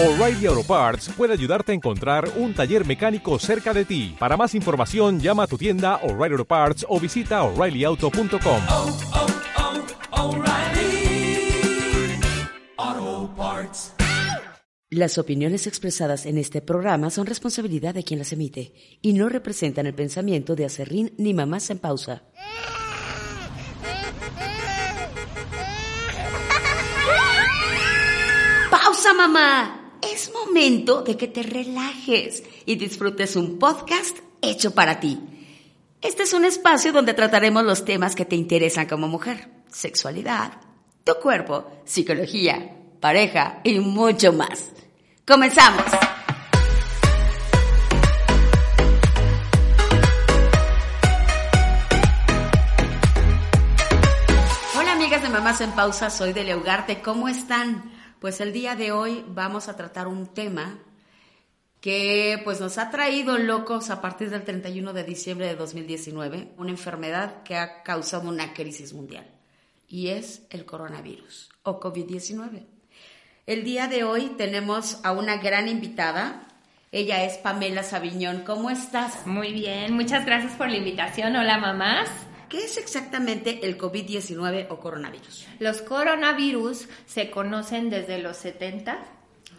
O'Reilly Auto Parts puede ayudarte a encontrar un taller mecánico cerca de ti. Para más información, llama a tu tienda O'Reilly Auto Parts o visita oreillyauto.com. oh, oh, Parts. Las opiniones expresadas en este programa son responsabilidad de quien las emite y no representan el pensamiento de Acerrín ni Mamás en Pausa. ¡Pausa, mamá! Es momento de que te relajes y disfrutes un podcast hecho para ti. Este es un espacio donde trataremos los temas que te interesan como mujer. Sexualidad, tu cuerpo, psicología, pareja y mucho más. ¡Comenzamos! Hola amigas de Mamás en Pausa, soy Delia Ugarte. ¿Cómo están? Pues el día de hoy vamos a tratar un tema que pues nos ha traído locos a partir del 31 de diciembre de 2019, una enfermedad que ha causado una crisis mundial y es el coronavirus o COVID-19. El día de hoy tenemos a una gran invitada. Ella es Pamela Sabiñón. ¿Cómo estás? Muy bien, muchas gracias por la invitación. Hola mamás. ¿Qué es exactamente el COVID-19 o coronavirus? Los coronavirus se conocen desde los 70.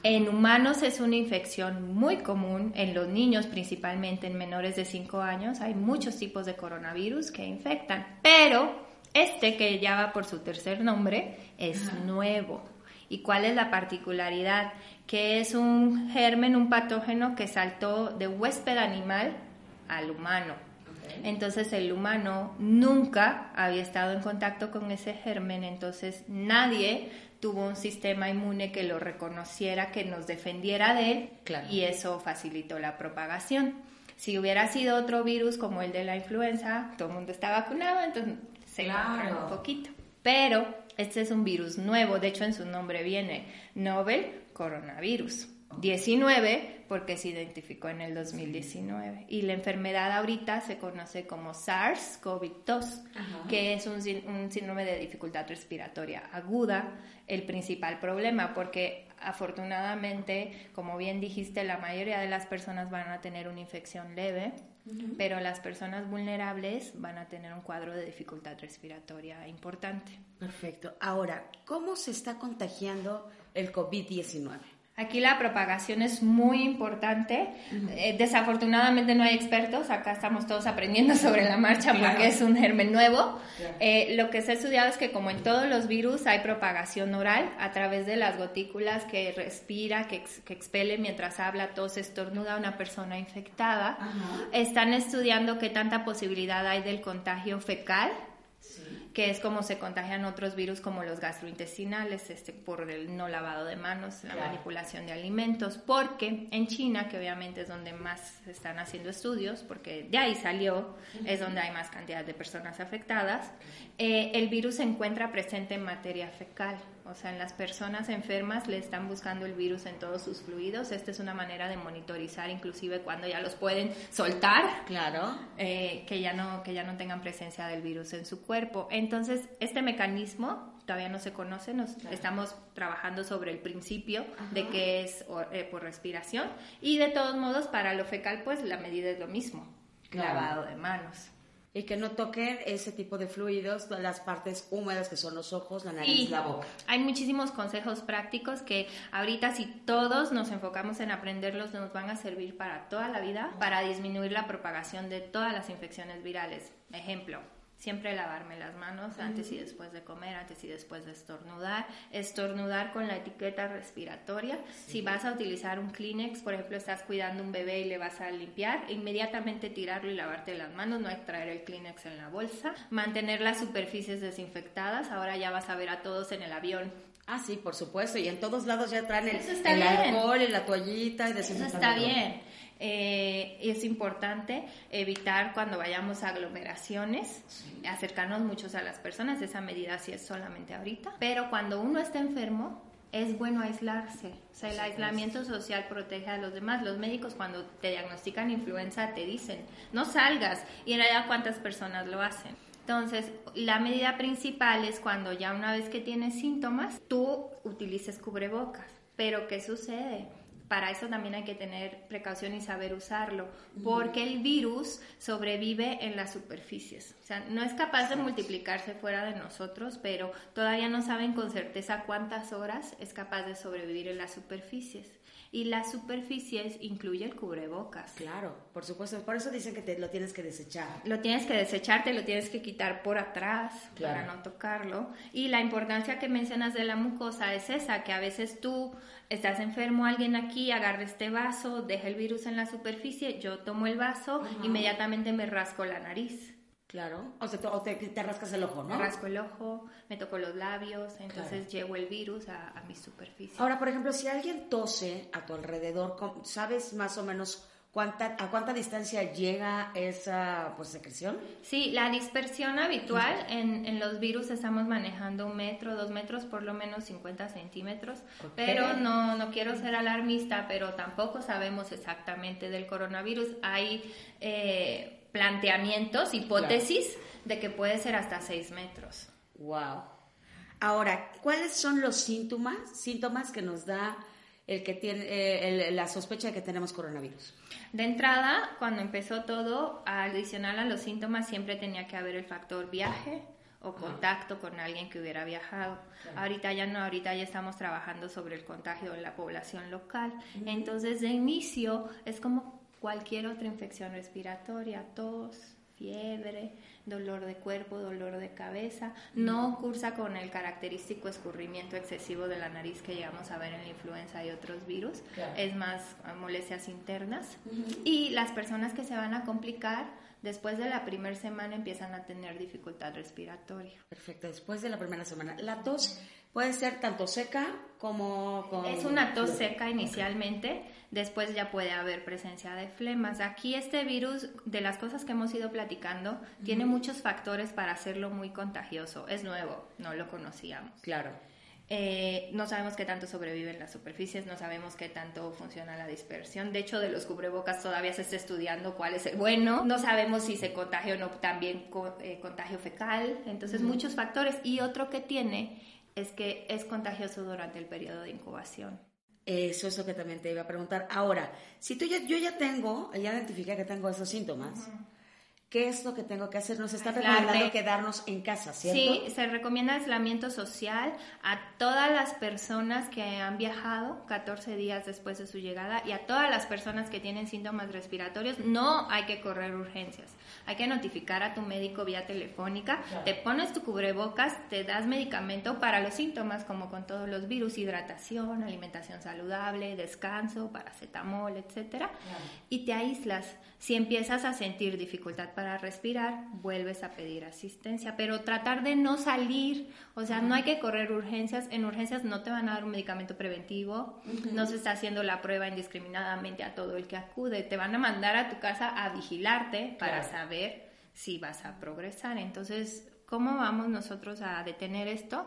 En humanos es una infección muy común, en los niños principalmente, en menores de 5 años. Hay muchos tipos de coronavirus que infectan, pero este que ya va por su tercer nombre es nuevo. ¿Y cuál es la particularidad? Que es un germen, un patógeno que saltó de huésped animal al humano. Entonces el humano nunca había estado en contacto con ese germen, entonces nadie tuvo un sistema inmune que lo reconociera, que nos defendiera de él Claro. y eso facilitó la propagación. Si hubiera sido otro virus como el de la influenza, todo el mundo está vacunado, entonces se Claro. un poquito. Pero este es un virus nuevo, de hecho en su nombre viene Novel Coronavirus. 19 porque se identificó en el 2019 y la enfermedad ahorita se conoce como SARS-CoV-2 que es un, un síndrome de dificultad respiratoria aguda el principal problema porque afortunadamente como bien dijiste la mayoría de las personas van a tener una infección leve pero las personas vulnerables van a tener un cuadro de dificultad respiratoria importante. Perfecto. Ahora, ¿cómo se está contagiando el COVID-19? Aquí la propagación es muy importante. Eh, desafortunadamente no hay expertos, acá estamos todos aprendiendo sobre la marcha Claro. porque es un germen nuevo. Claro. Eh, lo que se ha estudiado es que como en todos los virus hay propagación oral a través de las gotículas que respira, que, ex- que expele mientras habla, tos, estornuda una persona infectada. Están estudiando qué tanta posibilidad hay del contagio fecal que es como se contagian otros virus como los gastrointestinales, este, por el no lavado de manos, la Claro. manipulación de alimentos, porque en China, que obviamente es donde más se están haciendo estudios, porque de ahí salió, es donde hay más cantidad de personas afectadas, eh, el virus se encuentra presente en materia fecal, o sea, en las personas enfermas le están buscando el virus en todos sus fluidos, esta es una manera de monitorizar inclusive cuando ya los pueden soltar, Claro. eh, que, ya no, que ya no tengan presencia del virus en su cuerpo. Entonces, este mecanismo todavía no se conoce, nos estamos trabajando sobre el principio de que es eh, por respiración y de todos modos para lo fecal pues la medida es lo mismo, Claro. lavado de manos. Y que no toquen ese tipo de fluidos, las partes húmedas que son los ojos, la nariz, la boca. hay muchísimos consejos prácticos que ahorita si todos nos enfocamos en aprenderlos nos van a servir para toda la vida, para disminuir la propagación de todas las infecciones virales. Ejemplo, siempre lavarme las manos antes y después de comer, antes y después de estornudar, estornudar con la etiqueta respiratoria. Si vas a utilizar un Kleenex, por ejemplo, estás cuidando un bebé y le vas a limpiar, inmediatamente tirarlo y lavarte las manos, no hay que traer el Kleenex en la bolsa. Mantener las superficies desinfectadas, ahora ya vas a ver a todos en el avión Ah, sí, por supuesto. Y en todos lados ya traen el, el alcohol y la toallita y Eso está bien. Eh, es importante evitar cuando vayamos a aglomeraciones, acercarnos muchos a las personas, esa medida sí es solamente ahorita, pero cuando uno está enfermo es bueno aislarse, o sea, el aislamiento social protege a los demás. Los médicos cuando te diagnostican influenza te dicen, no salgas, y en realidad cuántas personas lo hacen. Entonces, la medida principal es cuando ya una vez que tienes síntomas, tú utilices cubrebocas. Pero ¿qué sucede? Para eso también hay que tener precaución y saber usarlo, porque el virus sobrevive en las superficies. O sea, no es capaz de multiplicarse fuera de nosotros, pero todavía no saben con certeza cuántas horas es capaz de sobrevivir en las superficies. Y las superficies incluye el cubrebocas. Claro, por supuesto. Por eso dicen que te lo tienes que desechar. Lo tienes que desechar, te lo tienes que quitar por atrás para no tocarlo. Y la importancia que mencionas de la mucosa es esa, que a veces tú estás enfermo, alguien aquí agarra este vaso, deja el virus en la superficie, yo tomo el vaso, inmediatamente me rasco la nariz. Claro, o, sea, te, rascas el ojo, ¿no? Me rasco el ojo, me toco los labios, entonces llevo el virus a, a mi superficie. Ahora, por ejemplo, si alguien tose a tu alrededor, ¿sabes más o menos ¿Cuánta, ¿A cuánta distancia llega esa pues, secreción? Sí, la dispersión habitual en, en, los virus estamos manejando un metro, dos metros, por lo menos 50 centímetros, pero no, no quiero ser alarmista, pero tampoco sabemos exactamente del coronavirus. Hay eh, planteamientos, hipótesis de que puede ser hasta 6 metros. Wow. Ahora, ¿cuáles son los síntomas, síntomas que nos da el que tiene eh, la sospecha de que tenemos coronavirus? De entrada, cuando empezó todo, adicional a los síntomas, siempre tenía que haber el factor viaje o contacto con alguien que hubiera viajado. Ahorita ya no, ahorita ya estamos trabajando sobre el contagio en la población local. Entonces, de inicio, es como cualquier otra infección respiratoria, tos, fiebre, dolor de cuerpo, dolor de cabeza. No cursa con el característico escurrimiento excesivo de la nariz que llegamos a ver en la influenza y otros virus. Es más ah, molestias internas. Y las personas que se van a complicar después de la primera semana empiezan a tener dificultad respiratoria. Perfecto, después de la primera semana. La tos puede ser tanto seca como... Con... Es una tos seca inicialmente, después ya puede haber presencia de flemas. Aquí este virus, de las cosas que hemos ido platicando, tiene muchos factores para hacerlo muy contagioso. Es nuevo, no lo conocíamos. Claro. Eh, no sabemos qué tanto sobreviven las superficies, no sabemos qué tanto funciona la dispersión. De hecho, de los cubrebocas todavía se está estudiando cuál es el bueno. No sabemos si se contagia o no también eh, contagio fecal. Entonces, muchos factores. Y otro que tiene es que es contagioso durante el periodo de incubación. Eso es lo que también te iba a preguntar. Ahora, si tú ya, yo ya tengo, ya identifiqué que tengo esos síntomas, ¿Qué es lo que tengo que hacer? Nos está recomendando quedarnos en casa, ¿cierto? Sí, se recomienda aislamiento social a todas las personas que han viajado 14 días después de su llegada y a todas las personas que tienen síntomas respiratorios. No hay que correr urgencias. Hay que notificar a tu médico vía telefónica. Te pones tu cubrebocas, te das medicamento para los síntomas, como con todos los virus, hidratación, alimentación saludable, descanso, paracetamol, etcétera, y te aíslas. Si empiezas a sentir dificultad para respirar, vuelves a pedir asistencia, pero tratar de no salir, o sea, no hay que correr urgencias, en urgencias no te van a dar un medicamento preventivo, no se está haciendo la prueba indiscriminadamente a todo el que acude, te van a mandar a tu casa a vigilarte para saber si vas a progresar. Entonces, ¿cómo vamos nosotros a detener esto?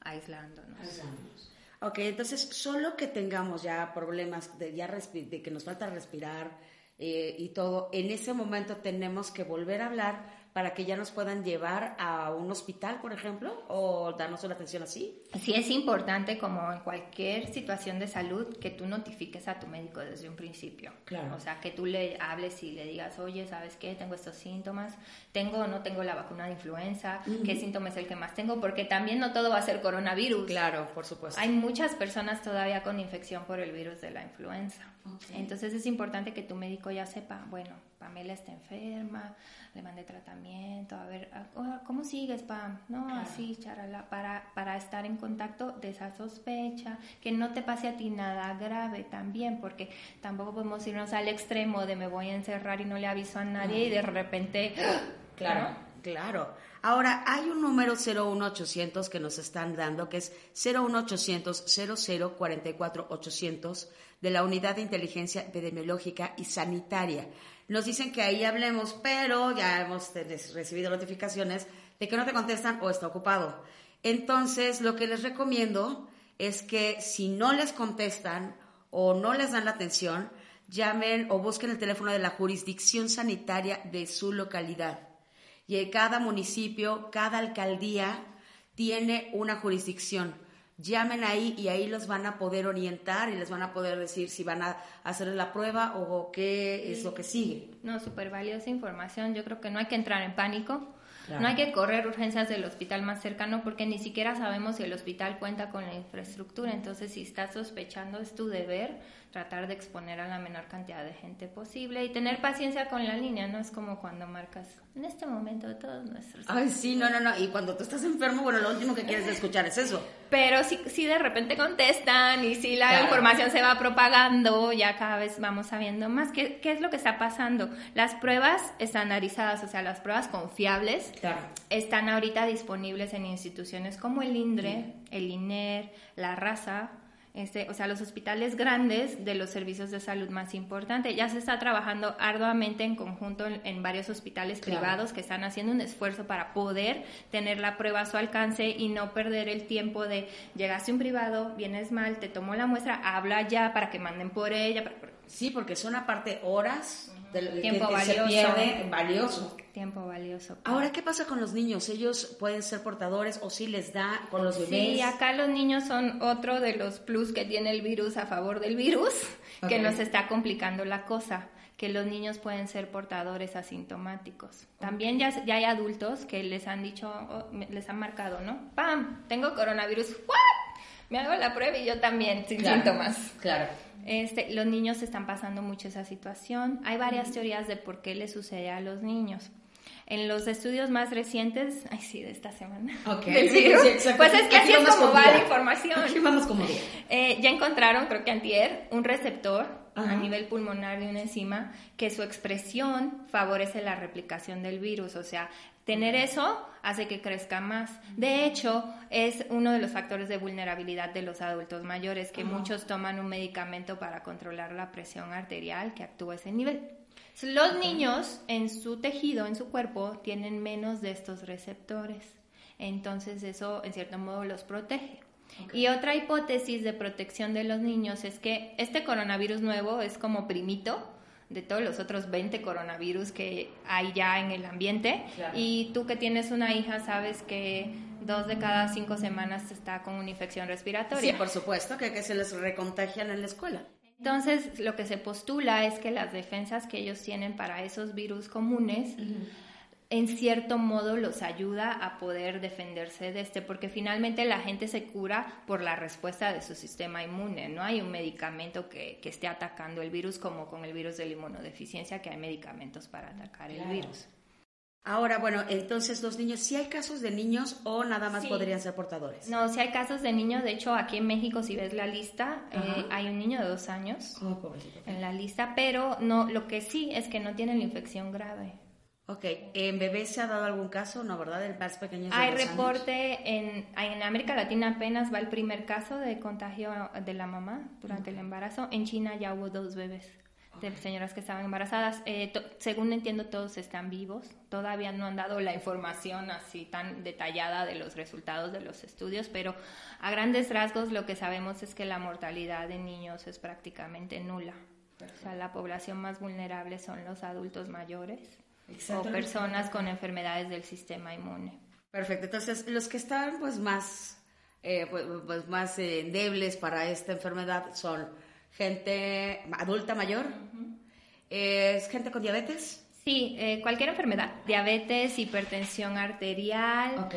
Aislándonos. Aislándonos. Ok, entonces solo que tengamos ya problemas de, ya de que nos falta respirar, eh, y todo, en ese momento tenemos que volver a hablar para que ya nos puedan llevar a un hospital, por ejemplo, o darnos una atención así? Sí, es importante, como en cualquier situación de salud, que tú notifiques a tu médico desde un principio. Claro. O sea, que tú le hables y le digas, oye, ¿sabes qué? Tengo estos síntomas, tengo o no tengo la vacuna de influenza, ¿qué síntoma es el que más tengo? Porque también no todo va a ser coronavirus. Claro, por supuesto. Hay muchas personas todavía con infección por el virus de la influenza. Entonces es importante que tu médico ya sepa, bueno, Pamela está enferma, le mandé tratamiento, a ver, ah, ¿cómo sigues, Pam? No, así, charala, para, para estar en contacto de esa sospecha, que no te pase a ti nada grave también, porque tampoco podemos irnos al extremo de me voy a encerrar y no le aviso a nadie y de repente... Claro, claro. Ahora, hay un número 01800 que nos están dando, que es 01800 0044 800 de la Unidad de Inteligencia Epidemiológica y Sanitaria. Nos dicen que ahí hablemos, pero ya hemos recibido notificaciones de que no te contestan o está ocupado. Entonces, lo que les recomiendo es que si no les contestan o no les dan la atención, llamen o busquen el teléfono de la jurisdicción sanitaria de su localidad. Y cada municipio, cada alcaldía tiene una jurisdicción llamen ahí y ahí los van a poder orientar y les van a poder decir si van a hacer la prueba o qué es lo que sigue. No, súper valiosa información. Yo creo que no hay que entrar en pánico. Claro. No hay que correr urgencias del hospital más cercano porque ni siquiera sabemos si el hospital cuenta con la infraestructura. Entonces, si estás sospechando, es tu deber tratar de exponer a la menor cantidad de gente posible y tener paciencia con la línea. No es como cuando marcas en este momento todos nuestros. Ay, sí, no, no, no. Y cuando tú estás enfermo, bueno, lo último que quieres escuchar es eso. Pero si, si de repente contestan y si la Claro. información se va propagando, ya cada vez vamos sabiendo más qué, qué es lo que está pasando. Las pruebas estandarizadas, o sea, las pruebas confiables, Claro. están ahorita disponibles en instituciones como el INDRE, el INER, la RASA, este, o sea, los hospitales grandes de los servicios de salud más importantes. Ya se está trabajando arduamente en conjunto en, en varios hospitales Claro. privados que están haciendo un esfuerzo para poder tener la prueba a su alcance y no perder el tiempo de llegaste a un privado, vienes mal, te tomó la muestra, habla ya para que manden por ella. para- Sí, porque son aparte horas de lo que- Tiempo que se valioso. pierde, valioso. Tiempo valioso. Ahora, ¿qué pasa con los niños? ¿Ellos pueden ser portadores o sí les da con los bebés? Sí, acá los niños son otro de los plus que tiene el virus a favor del virus, que nos está complicando la cosa, que los niños pueden ser portadores asintomáticos. También ya, ya hay adultos que les han dicho, les han marcado, ¿no? ¡Pam! Tengo coronavirus. ¿What? Me hago la prueba y yo también, sin Claro, síntomas. Claro. Este, los niños están pasando mucho esa situación. Hay varias teorías de por qué le sucede a los niños. En los estudios más recientes, ay sí, de esta semana, Ok, del sí, virus, sí, exacto. pues es que así es como va la información. Aquí vamos como. Eh, ya encontraron, creo que antier, un receptor Ajá. a nivel pulmonar de una enzima que su expresión favorece la replicación del virus. O sea, tener eso hace que crezca más. De hecho, es uno de los factores de vulnerabilidad de los adultos mayores, que muchos toman un medicamento para controlar la presión arterial que actúa a ese nivel. Los niños en su tejido, en su cuerpo, tienen menos de estos receptores. Entonces eso en cierto modo los protege. Y otra hipótesis de protección de los niños es que este coronavirus nuevo es como primito de todos los otros 20 coronavirus que hay ya en el ambiente. Claro. Y tú que tienes una hija sabes que dos de cada cinco semanas está con una infección respiratoria. Sí, por supuesto, que, que se les recontagian en la escuela. Entonces, lo que se postula es que las defensas que ellos tienen para esos virus comunes, en cierto modo los ayuda a poder defenderse de este, porque finalmente la gente se cura por la respuesta de su sistema inmune. No hay un medicamento que, que esté atacando el virus como con el virus de la inmunodeficiencia, que hay medicamentos para atacar el virus. Ahora, bueno, entonces los niños, ¿sí hay casos de niños o nada más Sí. podrían ser portadores? No, si hay casos de niños, de hecho aquí en México, si ves la lista, eh, hay un niño de dos años. Oh, en la lista, pero no, lo que sí es que no tienen la infección grave. Ok, ¿en bebés se ha dado algún caso? No, ¿verdad? El más pequeño Hay reporte en, en América Latina apenas va el primer caso de contagio de la mamá durante el embarazo. En China ya hubo dos bebés de señoras que estaban embarazadas. Eh, to- según entiendo, todos están vivos. Todavía no han dado la información así tan detallada de los resultados de los estudios, pero a grandes rasgos lo que sabemos es que la mortalidad de niños es prácticamente nula. O sea, la población más vulnerable son los adultos mayores o personas con enfermedades del sistema inmune. Perfecto, entonces los que están pues más, eh, pues, pues, más eh, endebles para esta enfermedad son gente adulta mayor, es gente con diabetes, Sí, eh, cualquier enfermedad, diabetes, hipertensión arterial,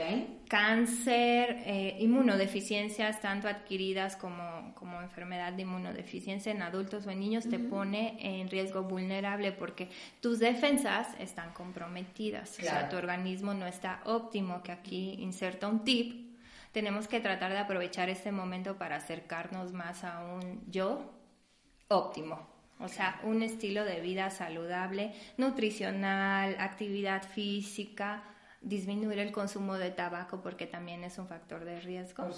cáncer, eh, inmunodeficiencias, tanto adquiridas como, como enfermedad de inmunodeficiencia en adultos o en niños, te pone en riesgo vulnerable porque tus defensas están comprometidas. O sea, tu organismo no está óptimo, que aquí inserta un tip. Tenemos que tratar de aprovechar este momento para acercarnos más a un yo óptimo. O sea, un estilo de vida saludable, nutricional, actividad física, disminuir el consumo de tabaco porque también es un factor de riesgo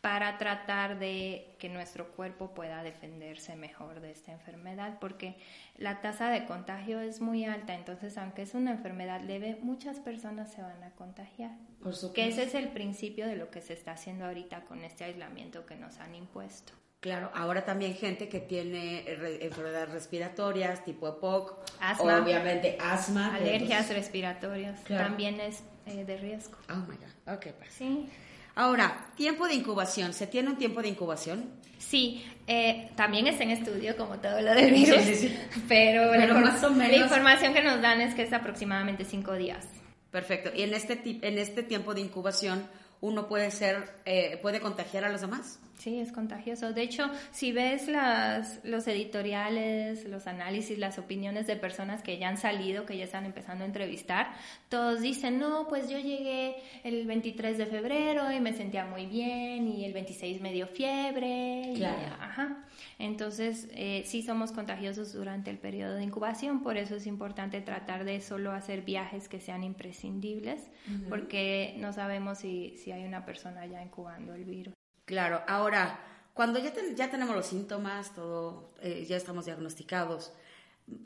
para tratar de que nuestro cuerpo pueda defenderse mejor de esta enfermedad porque la tasa de contagio es muy alta, entonces aunque es una enfermedad leve, muchas personas se van a contagiar. Por supuesto. Que ese es el principio de lo que se está haciendo ahorita con este aislamiento que nos han impuesto. Claro, ahora también gente que tiene re- enfermedades respiratorias tipo EPOC, Asma. obviamente asma, Alergias respiratorias Claro. también es eh, de riesgo. Oh my God, ok, pues. Sí. Ahora, tiempo de incubación. ¿Se tiene un tiempo de incubación? Sí, eh, también está en estudio como todo lo del virus, Sí, sí, sí. pero, la, Pero inform- más o menos- la información que nos dan es que es aproximadamente cinco días. Perfecto. Y en este, en este tiempo de incubación, uno puede ser, eh, puede contagiar a los demás. Sí, es contagioso. De hecho, si ves las, los editoriales, los análisis, las opiniones de personas que ya han salido, que ya están empezando a entrevistar, todos dicen, no, pues yo llegué el 23 de febrero y me sentía muy bien y el 26 me dio fiebre. y- Claro. ajá. Entonces, eh, sí somos contagiosos durante el periodo de incubación, por eso es importante tratar de solo hacer viajes que sean imprescindibles, porque no sabemos si, si hay una persona ya incubando el virus. Claro. Ahora, cuando ya, ten- ya tenemos los síntomas, todo, eh, ya estamos diagnosticados,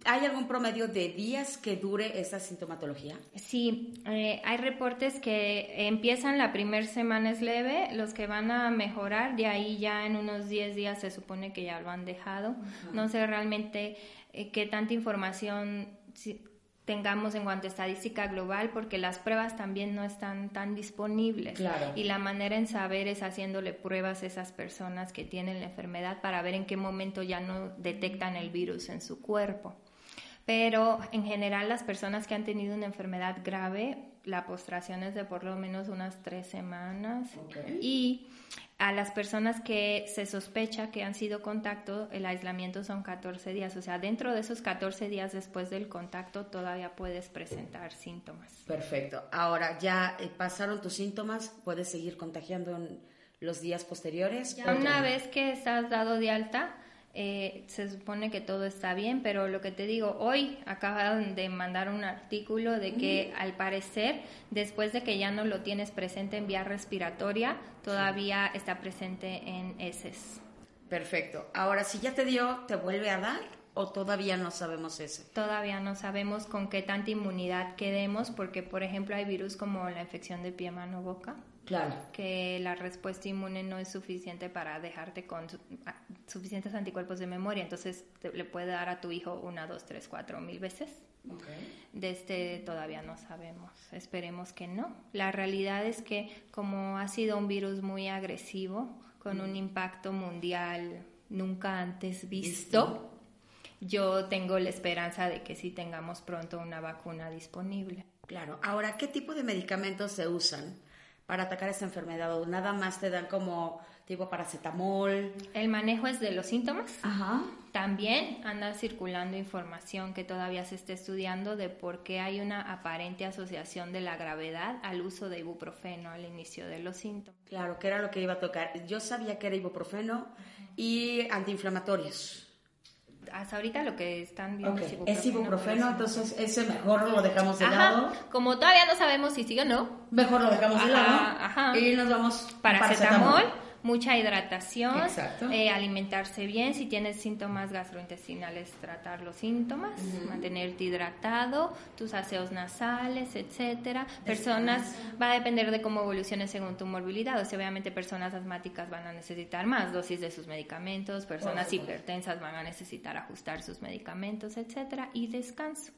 ¿hay algún promedio de días que dure esa sintomatología? Sí, eh, hay reportes que empiezan la primera semana es leve, los que van a mejorar, de ahí ya en unos 10 días se supone que ya lo han dejado. No sé realmente eh, qué tanta información si- tengamos en cuanto a estadística global, porque las pruebas también no están tan disponibles. Claro. Y la manera en saber es haciéndole pruebas a esas personas que tienen la enfermedad para ver en qué momento ya no detectan el virus en su cuerpo. Pero en general las personas que han tenido una enfermedad grave, la postración es de por lo menos unas tres semanas. Y a las personas que se sospecha que han sido contacto, el aislamiento son 14 días. O sea, dentro de esos 14 días después del contacto todavía puedes presentar síntomas. Perfecto. Ahora, ya eh, pasaron tus síntomas, puedes seguir contagiando en los días posteriores. Ya una vez que estás dado de alta, eh, se supone que todo está bien, pero lo que te digo, hoy acaban de mandar un artículo de que al parecer, después de que ya no lo tienes presente en vía respiratoria, todavía está presente en heces. Perfecto. Ahora, si ya te dio, ¿te vuelve a dar o todavía no sabemos eso? Todavía no sabemos con qué tanta inmunidad quedemos, porque por ejemplo hay virus como la infección de pie, mano, boca, Claro. que la respuesta inmune no es suficiente para dejarte con suficientes anticuerpos de memoria, entonces te- le puede dar a tu hijo una, dos, tres, cuatro mil veces. De este todavía no sabemos, esperemos que no. La realidad es que como ha sido un virus muy agresivo, con un impacto mundial nunca antes visto, yo tengo la esperanza de que sí tengamos pronto una vacuna disponible. Claro. Ahora, ¿qué tipo de medicamentos se usan para atacar esta enfermedad? ¿O nada más te dan como tipo paracetamol? El manejo es de los síntomas. Ajá. También anda circulando información que todavía se está estudiando de por qué hay una aparente asociación de la gravedad al uso de ibuprofeno al inicio de los síntomas. Claro, que era lo que iba a tocar. Yo sabía que era ibuprofeno y antiinflamatorios. Hasta ahorita lo que están viendo es ibuprofeno. Es ibuprofeno, sí. entonces ese mejor lo dejamos de Ajá, lado. como todavía no sabemos si sigue o no, Mejor lo dejamos de lado. ajá. Y nos vamos paracetamol, mucha hidratación, eh, alimentarse bien, si tienes síntomas gastrointestinales, tratar los síntomas, mantenerte hidratado, tus aseos nasales, etcétera. Personas, va a depender de cómo evolucione según tu morbilidad, o sea, obviamente personas asmáticas van a necesitar más dosis de sus medicamentos, personas hipertensas van a necesitar ajustar sus medicamentos, etcétera, y descanso.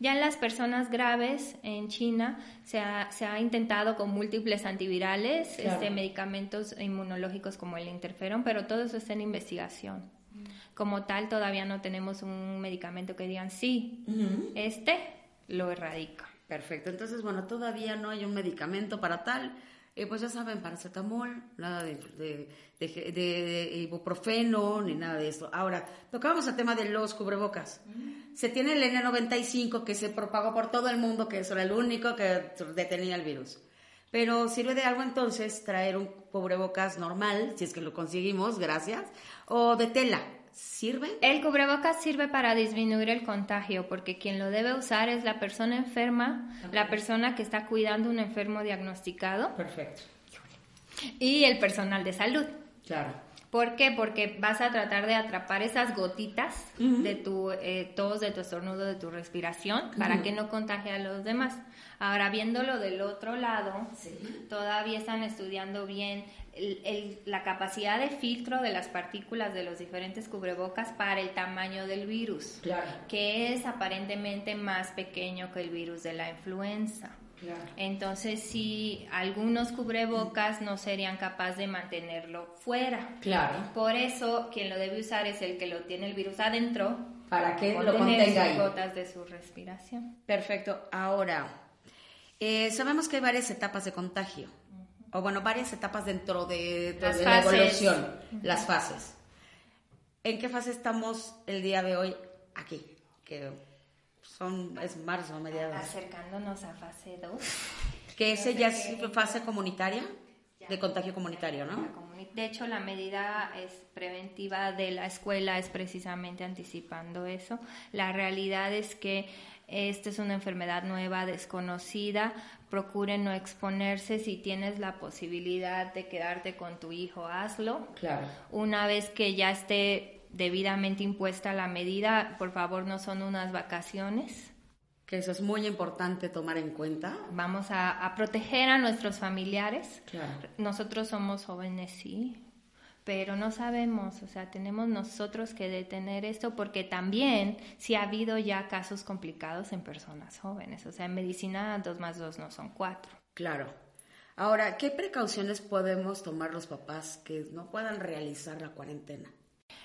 Ya en las personas graves en China se ha, se ha intentado con múltiples antivirales, Claro. este, medicamentos inmunológicos como el interferón, pero todo eso está en investigación. Como tal, todavía no tenemos un medicamento que digan sí, este lo erradica. Perfecto, entonces bueno, todavía no hay un medicamento para tal. Eh, pues ya saben, paracetamol, nada de, de, de- ibuprofeno, ni nada de eso. Ahora, tocábamos el tema de los cubrebocas. Se tiene el N95 que se propagó por todo el mundo, que eso era el único que detenía el virus. Pero sirve de algo entonces traer un cubrebocas normal, si es que lo conseguimos, gracias, o de tela. ¿Sirve? El cubrebocas sirve para disminuir el contagio porque quien lo debe usar es la persona enferma, la persona que está cuidando un enfermo diagnosticado Perfecto. y el personal de salud. Claro. ¿Por qué? Porque vas a tratar de atrapar esas gotitas de tu eh, tos, de tu estornudo, de tu respiración, para que no contagie a los demás. Ahora, viéndolo del otro lado, todavía están estudiando bien el- el- la capacidad de filtro de las partículas de los diferentes cubrebocas para el tamaño del virus, Claro. que es aparentemente más pequeño que el virus de la influenza. Entonces, si algunos cubrebocas no serían capaces de mantenerlo fuera. Claro. Por eso, quien lo debe usar es el que lo tiene el virus adentro. Para que lo contenga ahí. gotas de su respiración. Perfecto. Ahora, eh, sabemos que hay varias etapas de contagio. O bueno, varias etapas dentro de, Las de la evolución, las fases. ¿En qué fase estamos el día de hoy aquí? Que son, es marzo, mediados. Acercándonos a fase 2. Que ese ya es fase comunitaria, de contagio comunitario, ¿no? De hecho, la medida es preventiva de la escuela es precisamente anticipando eso. La realidad es que esta es una enfermedad nueva, desconocida. Procuren no exponerse. Si tienes la posibilidad de quedarte con tu hijo, hazlo. Claro. Una vez que ya esté debidamente impuesta la medida, por favor, no son unas vacaciones. Que eso es muy importante tomar en cuenta. Vamos a, a proteger a nuestros familiares. Claro. Nosotros somos jóvenes, sí, pero no sabemos, o sea, tenemos nosotros que detener esto porque también sí ha habido ya casos complicados en personas jóvenes, o sea, en medicina dos más dos no son cuatro. Claro. Ahora, ¿qué precauciones podemos tomar los papás que no puedan realizar la cuarentena?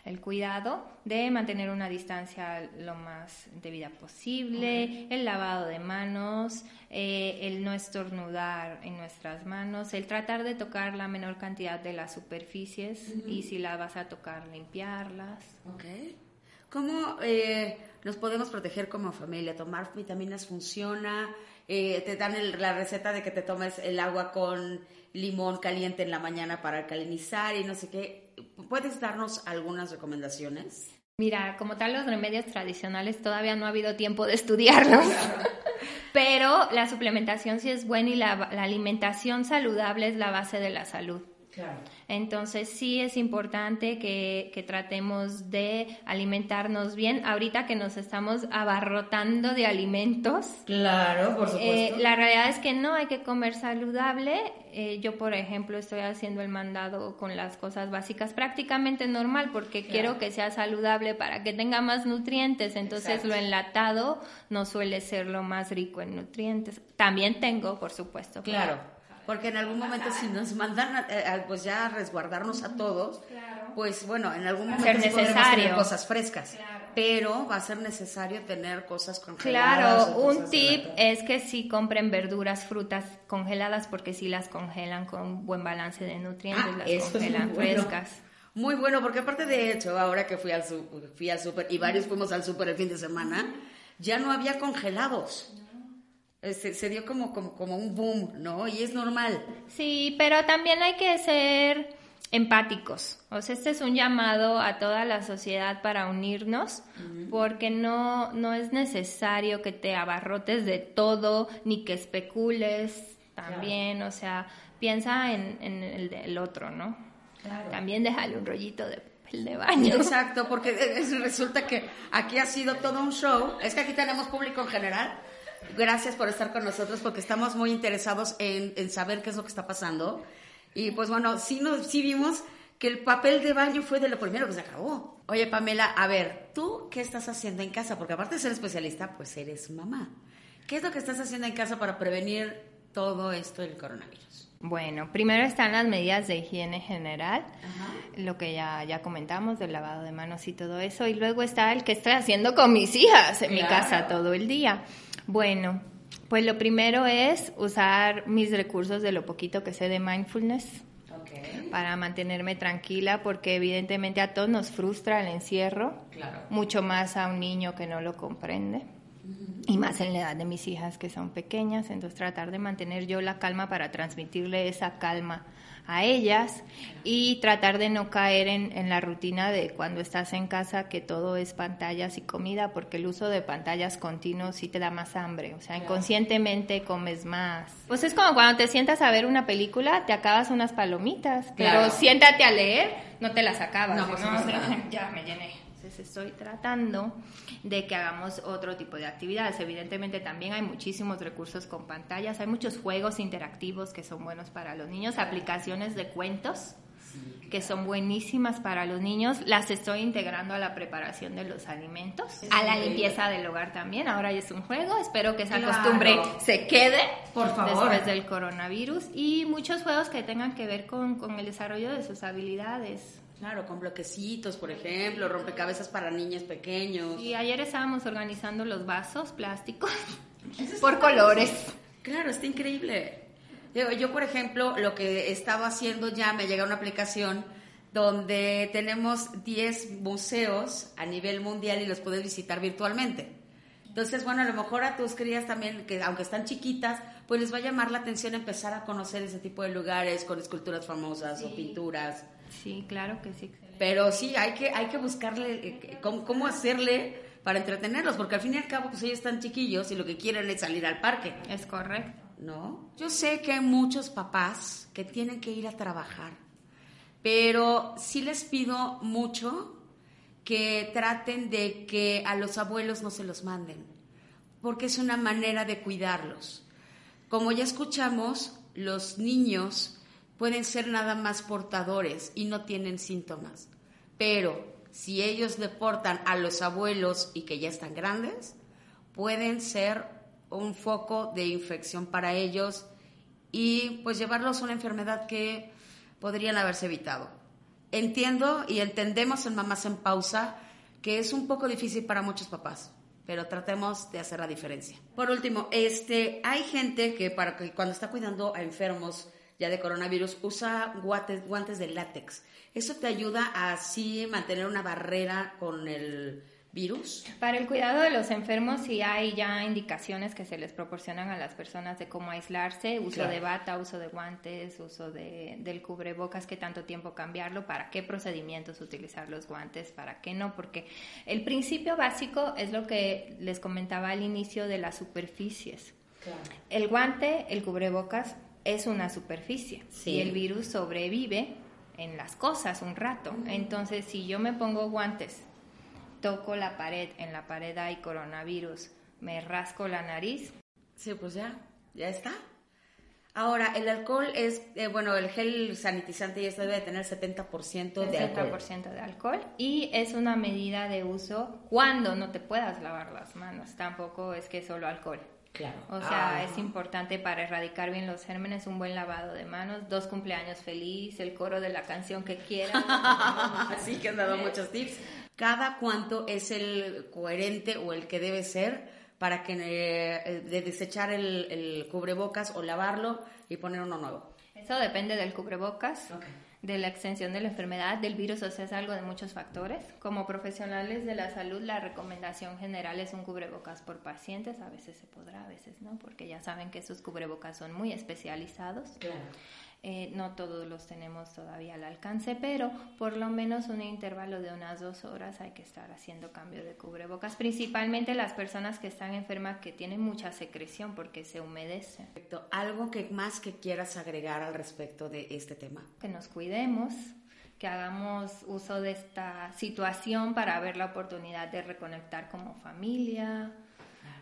El cuidado de mantener una distancia lo más debida posible, el lavado de manos, eh, el no estornudar en nuestras manos, el tratar de tocar la menor cantidad de las superficies y si la vas a tocar, limpiarlas. Ok. ¿Cómo eh, nos podemos proteger como familia? ¿Tomar vitaminas funciona? Eh, te dan el- la receta de que te tomes el agua con limón caliente en la mañana para alcalinizar y no sé qué. ¿Puedes darnos algunas recomendaciones? Mira, como tal los remedios tradicionales todavía no ha habido tiempo de estudiarlos, pero la suplementación sí es buena y la, la alimentación saludable es la base de la salud. Claro. Entonces sí es importante que, que tratemos de alimentarnos bien. Ahorita que nos estamos abarrotando de alimentos, Claro, por eh, la realidad es que no hay que comer saludable. Eh, yo, por ejemplo, estoy haciendo el mandado con las cosas básicas prácticamente normal porque quiero que sea saludable para que tenga más nutrientes. Entonces Exacto. lo enlatado no suele ser lo más rico en nutrientes. También tengo, por supuesto. Claro, porque en algún momento si nos mandan a- eh, a, pues ya a resguardarnos a todos, pues bueno, en algún momento sí podremos tener cosas frescas, pero va a ser necesario tener cosas congeladas. Claro, un tip es que sí compren verduras, frutas congeladas porque sí las congelan con buen balance de nutrientes, Ah, las congelan bueno. frescas. Muy bueno, porque aparte de hecho, ahora que fui al fui al súper y varios fuimos al súper el fin de semana, ya no había congelados. Se dio como, como, como un boom, ¿no? Y es normal. Sí, pero también hay que ser empáticos. O sea, este es un llamado a toda la sociedad para unirnos, porque no, no es necesario que te abarrotes de todo, ni que especules también, o sea, piensa en, en el del otro, ¿no? También déjale un rollito de papel de baño. Exacto, porque es- resulta que aquí ha sido todo un show. Es que aquí tenemos público en general. Gracias por estar con nosotros porque estamos muy interesados en, saber qué es lo que está pasando. Y pues bueno, sí, nos, sí vimos que el papel de baño fue de lo primero que se acabó. Oye, Pamela, a ver, ¿tú qué estás haciendo en casa? Porque aparte de ser especialista, pues eres mamá. ¿Qué es lo que estás haciendo en casa para prevenir todo esto del coronavirus? Bueno, primero están las medidas de higiene general, lo que ya, ya comentamos del lavado de manos y todo eso, y luego está el que estoy haciendo con mis hijas en mi casa todo el día. Bueno, pues lo primero es usar mis recursos de lo poquito que sé de mindfulness para mantenerme tranquila, porque evidentemente a todos nos frustra el encierro, Claro. mucho más a un niño que no lo comprende. Y más en la edad de mis hijas que son pequeñas, entonces tratar de mantener yo la calma para transmitirle esa calma a ellas y tratar de no caer en, en la rutina de cuando estás en casa que todo es pantallas y comida, porque el uso de pantallas continuos sí te da más hambre, o sea, inconscientemente comes más. Pues es como cuando te sientas a ver una película, te acabas unas palomitas, Claro. pero siéntate a leer, no te las acabas. No, ¿no? ya me llené. Entonces estoy tratando de que hagamos otro tipo de actividades. Evidentemente también hay muchísimos recursos con pantallas, hay muchos juegos interactivos que son buenos para los niños, aplicaciones de cuentos que son buenísimas para los niños. Las estoy integrando a la preparación de los alimentos, a la limpieza del hogar también. Ahora ya es un juego. Espero que esa Claro. costumbre se quede Por favor. después del coronavirus. Y muchos juegos que tengan que ver con, con el desarrollo de sus habilidades. Claro, con bloquecitos, por ejemplo, rompecabezas para niños pequeños. Y ayer estábamos organizando los vasos plásticos por colores. Claro, está increíble. Yo, yo, por ejemplo, lo que estaba haciendo ya, me llega una aplicación donde tenemos 10 museos a nivel mundial y los puedes visitar virtualmente. Entonces, bueno, a lo mejor a tus crías también, que aunque están chiquitas, pues les va a llamar la atención empezar a conocer ese tipo de lugares con esculturas famosas o pinturas. Sí, claro que sí. Pero sí, hay que, hay que buscarle eh, cómo, cómo hacerle para entretenerlos, porque al fin y al cabo, pues ellos están chiquillos y lo que quieren es salir al parque. Es correcto. ¿no? Yo sé que hay muchos papás que tienen que ir a trabajar, pero sí les pido mucho que traten de que a los abuelos no se los manden, porque es una manera de cuidarlos. Como ya escuchamos, los niños pueden ser nada más portadores y no tienen síntomas, pero si ellos deportan a los abuelos y que ya están grandes, pueden ser un foco de infección para ellos y pues llevarlos a una enfermedad que podrían haberse evitado. Entiendo y entendemos en Mamás en Pausa que es un poco difícil para muchos papás, pero tratemos de hacer la diferencia. Por último, este, hay gente que para que cuando está cuidando a enfermos ya de coronavirus usa guantes, guantes de látex. Eso te ayuda a así mantener una barrera con el virus. Para el cuidado de los enfermos sí hay ya indicaciones que se les proporcionan a las personas de cómo aislarse, uso Claro. de bata, uso de guantes, uso de, del cubrebocas, qué tanto tiempo cambiarlo, para qué procedimientos utilizar los guantes, para qué no, porque el principio básico es lo que les comentaba al inicio de las superficies. El guante, el cubrebocas, es una superficie Sí. y el virus sobrevive en las cosas un rato. Entonces, si yo me pongo guantes, toco la pared, en la pared hay coronavirus, me rasco la nariz, Sí, pues ya, ya está. Ahora, el alcohol es, eh, bueno, el gel sanitizante ya debe de tener 70% de alcohol. 60% de alcohol y es una medida de uso cuando no te puedas lavar las manos, tampoco es que solo alcohol. Claro. O sea, Ah. es importante para erradicar bien los gérmenes un buen lavado de manos, dos cumpleaños feliz, el coro de la canción que quieran. Así que han dado muchos tips. Cada cuánto es el coherente o el que debe ser para que eh, de desechar el, el cubrebocas o lavarlo y poner uno nuevo. Eso depende del cubrebocas, Ok. de la extensión de la enfermedad, del virus, o sea, es algo de muchos factores. Como profesionales de la salud, la recomendación general es un cubrebocas por pacientes. A veces se podrá, a veces no, porque ya saben que esos cubrebocas son muy especializados. Eh, no todos los tenemos todavía al alcance, pero por lo menos un intervalo de unas dos horas hay que estar haciendo cambio de cubrebocas, principalmente las personas que están enfermas que tienen mucha secreción porque se humedece. Perfecto. ¿Algo que más que quieras agregar al respecto de este tema? que nos cuidemos, que hagamos uso de esta situación para ver la oportunidad de reconectar como familia,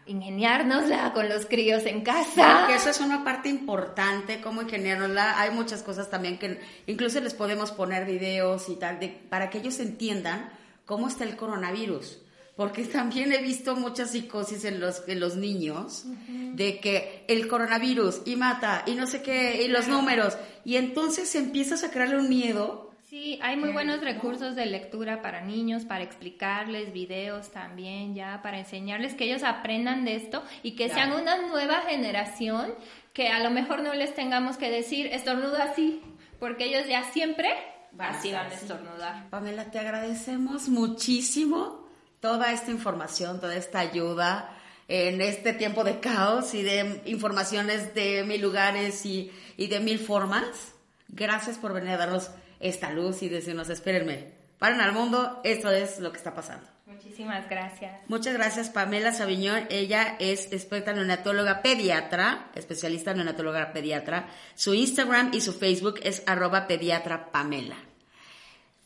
ingeniárnosla con los críos en casa. Que eso es una parte importante, cómo ingeniárnosla. Hay muchas cosas también que incluso les podemos poner videos y tal, de, para que ellos entiendan cómo está el coronavirus. Porque también he visto mucha psicosis en los, en los niños de que el coronavirus y mata y no sé qué, y los números. Y entonces empiezas a crearle un miedo. Sí, hay muy buenos recursos de lectura para niños, para explicarles, videos también ya, para enseñarles que ellos aprendan de esto y que sean Claro. una nueva generación que a lo mejor no les tengamos que decir estornuda así, porque ellos ya siempre así van a estornudar. Pamela, te agradecemos muchísimo toda esta información, toda esta ayuda en este tiempo de caos y de informaciones de mil lugares y, y de mil formas. Gracias por venir a darnos esta luz y decirnos, espérenme, paren al mundo, esto es lo que está pasando. Muchísimas gracias. Muchas gracias, Pamela Sabiñón. Ella es experta neonatóloga pediatra, especialista neonatóloga pediatra. Su Instagram y su Facebook es arroba pediatra Pamela.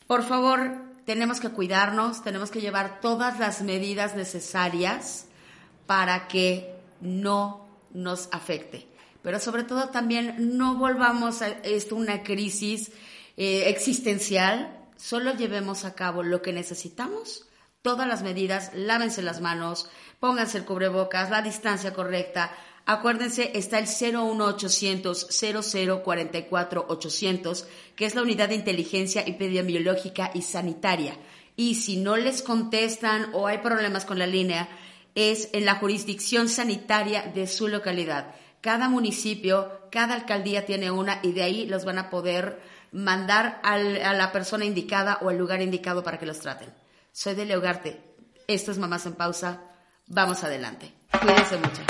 Por favor, tenemos que cuidarnos, tenemos que llevar todas las medidas necesarias para que no nos afecte. Pero sobre todo también no volvamos a esto una crisis eh, existencial, solo llevemos a cabo lo que necesitamos, todas las medidas, lávense las manos, pónganse el cubrebocas, la distancia correcta. Acuérdense, está el 01800 0044 800, que es la unidad de inteligencia epidemiológica y sanitaria. Y si no les contestan o hay problemas con la línea, es en la jurisdicción sanitaria de su localidad. Cada municipio, cada alcaldía tiene una y de ahí los van a poder mandar a la persona indicada o al lugar indicado para que los traten. Soy de Leogarte. Esto es Mamás en Pausa. Vamos adelante. Cuídense mucho.